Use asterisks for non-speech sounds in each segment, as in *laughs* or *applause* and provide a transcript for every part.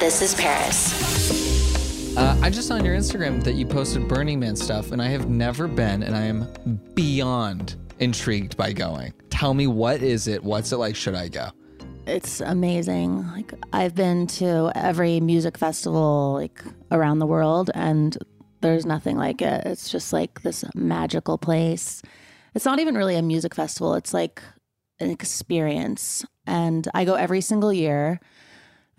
This is Paris. Uh, I just saw on your Instagram that you posted Burning Man stuff, and I have never been, and I am beyond intrigued by going. Tell me, what is it? What's it like? Should I go? It's amazing. Like I've been to every music festival like around the world, and there's nothing like it. It's just like this magical place. It's not even really a music festival. It's like an experience, and I go every single year.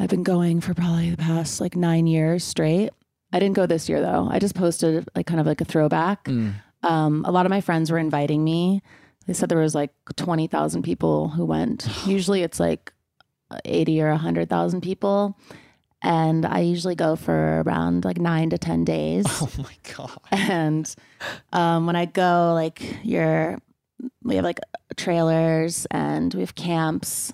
I've been going for probably the past like nine years straight. I didn't go this year though. I just posted like kind of like a throwback. Mm. Um, a lot of my friends were inviting me. They said there was like twenty thousand people who went. *sighs* Usually it's like eighty or hundred thousand people, and I usually go for around like nine to ten days. *laughs* Oh my god! And um, when I go, like you're, we have like trailers and we have camps.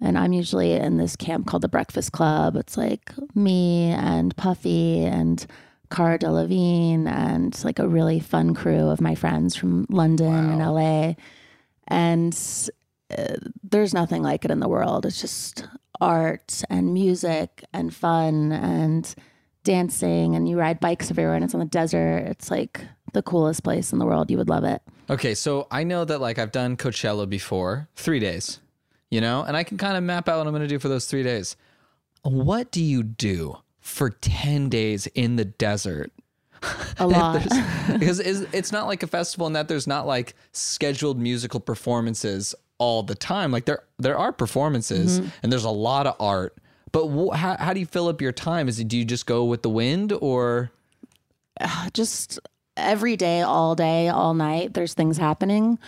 And I'm usually in this camp called the Breakfast Club. It's like me and Puffy and Cara Delevingne and like a really fun crew of my friends from London and LA. And uh, there's nothing like it in the world. It's just art and music and fun and dancing and you ride bikes everywhere and it's on the desert. It's like the coolest place in the world. You would love it. Okay, so I know that like I've done Coachella before, three days, you know, and I can kind of map out what I'm going to do for those three days. What do you do for 10 days in the desert? A *laughs* lot. because it's, it's not like a festival in that there's not like scheduled musical performances all the time. Like there there are performances Mhm. and there's a lot of art. But wh- how, how do you fill up your time? Is it do you just go with the wind or *sighs* just every day, all day, all night, there's things happening.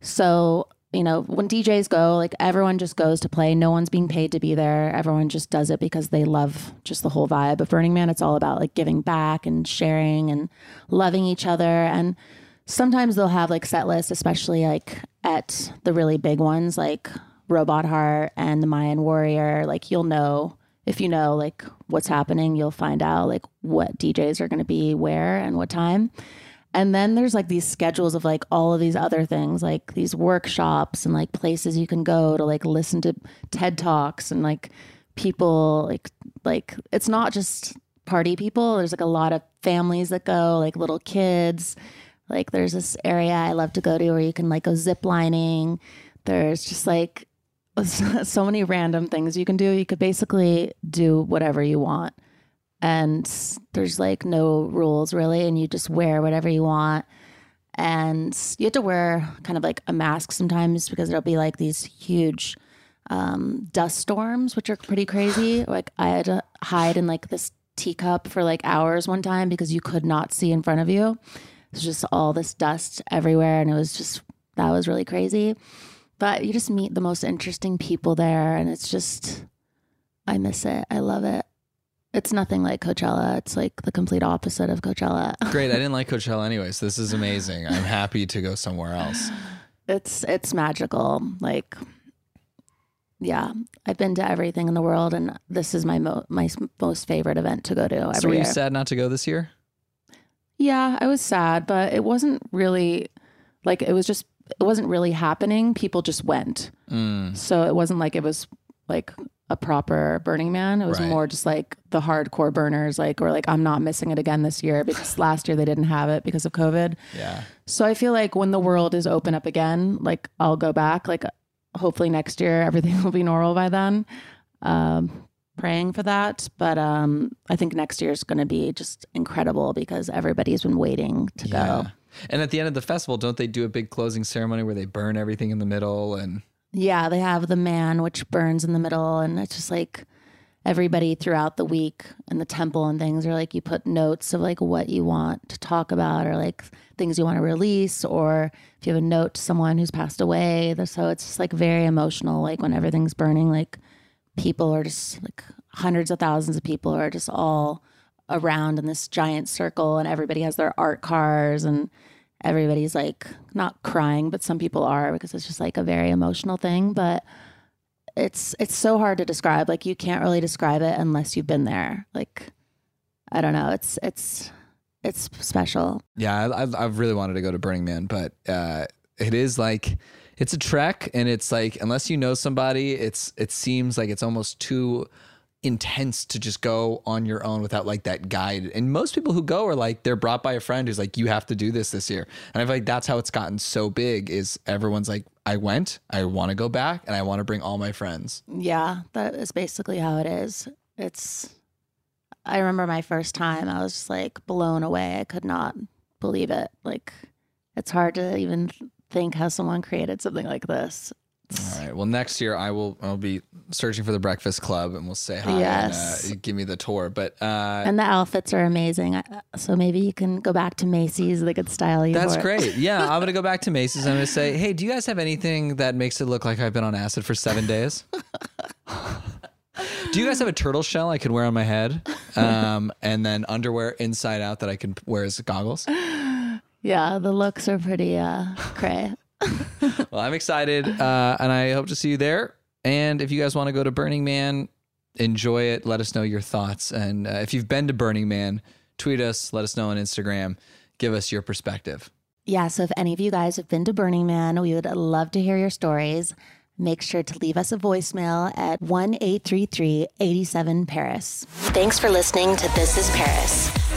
So, you know, when DJs go, like everyone just goes to play. No one's being paid to be there. Everyone just does it because they love just the whole vibe of Burning Man. It's all about like giving back and sharing and loving each other. And sometimes they'll have like set lists, especially like at the really big ones like Robot Heart and the Mayan Warrior. Like you'll know if you know like what's happening, you'll find out like what DJs are going to be where and what time. And then there's like these schedules of like all of these other things, like these workshops and like places you can go to like listen to TED Talks and like people like like it's not just party people. There's like a lot of families that go, like little kids. Like there's this area I love to go to where you can like go zip lining. There's just like *laughs* so many random things you can do. You could basically do whatever you want. And there's like no rules really. And you just wear whatever you want. And you have to wear kind of like a mask sometimes because there'll be like these huge um, dust storms, which are pretty crazy. *sighs* Like I had to hide in like this teacup for like hours one time because you could not see in front of you. It was just all this dust everywhere, and it was just that was really crazy. But you just meet the most interesting people there, and it's just I miss it. I love it. It's nothing like Coachella. It's like the complete opposite of Coachella. *laughs* Great. I didn't like Coachella anyways. This is amazing. I'm happy to go somewhere else. It's it's magical. Like yeah, I've been to everything in the world, and this is my mo- my most favorite event to go to every so were you year. sad not to go this year? Yeah, I was sad, but it wasn't really like it was just it wasn't really happening. People just went, Mm. so it wasn't like it was like a proper Burning Man. It was Right. more just like the hardcore burners, like or like I'm not missing it again this year because last year they didn't have it because of COVID. Yeah. So I feel like when the world is open up again, like I'll go back. Like hopefully next year everything *laughs* will be normal by then. Um, praying for that, but um, I think next year is going to be just incredible because everybody's been waiting to go. And at the end of the festival, don't they do a big closing ceremony where they burn everything in the middle and Yeah, they have the man which burns in the middle, and it's just like everybody throughout the week in the temple and things are like you put notes of like what you want to talk about or like things you want to release or if you have a note to someone who's passed away so it's just like very emotional like when everything's burning like people are just like hundreds of thousands of people are just all around in this giant circle and everybody has their art cars and everybody's like not crying but some people are because it's just like a very emotional thing but it's it's so hard to describe. Like you can't really describe it unless you've been there. Like i don't know. It's it's it's special. Yeah, I, I've, I've really wanted to go to Burning Man, but uh, it is like it's a trek, and it's like unless you know somebody, it's it seems like it's almost too intense to just go on your own without like that guide. And most people who go are like they're brought by a friend who's like, you have to do this this year. And I feel like that's how it's gotten so big. Is everyone's like, I went, I want to go back, and I want to bring all my friends. yeah that is basically how it is it's i remember my first time i was just like blown away i could not believe it like it's hard to even think how someone created something like this All right. Well, next year I will I'll be searching for the Breakfast Club, and we'll say hi Yes. and uh, give me the tour. But uh, and the outfits are amazing so maybe you can go back to macy's they could style you That's great. Yeah, I'm gonna go *laughs* back to Macy's. I'm gonna say, hey, do you guys have anything that makes it look like I've been on acid for seven days? do you guys have a turtle shell I can wear on my head, um, and then underwear inside out that I can wear as goggles? *gasps* yeah the looks are pretty uh cray *laughs* Well, I'm excited, uh, and I hope to see you there. And if you guys want to go to Burning Man, enjoy it. Let us know your thoughts. And uh, if you've been to Burning Man, tweet us. Let us know on Instagram. Give us your perspective. Yeah, so if any of you guys have been to Burning Man, we would love to hear your stories. Make sure to leave us a voicemail at 1 833 87 Paris. Thanks for listening to This is Paris.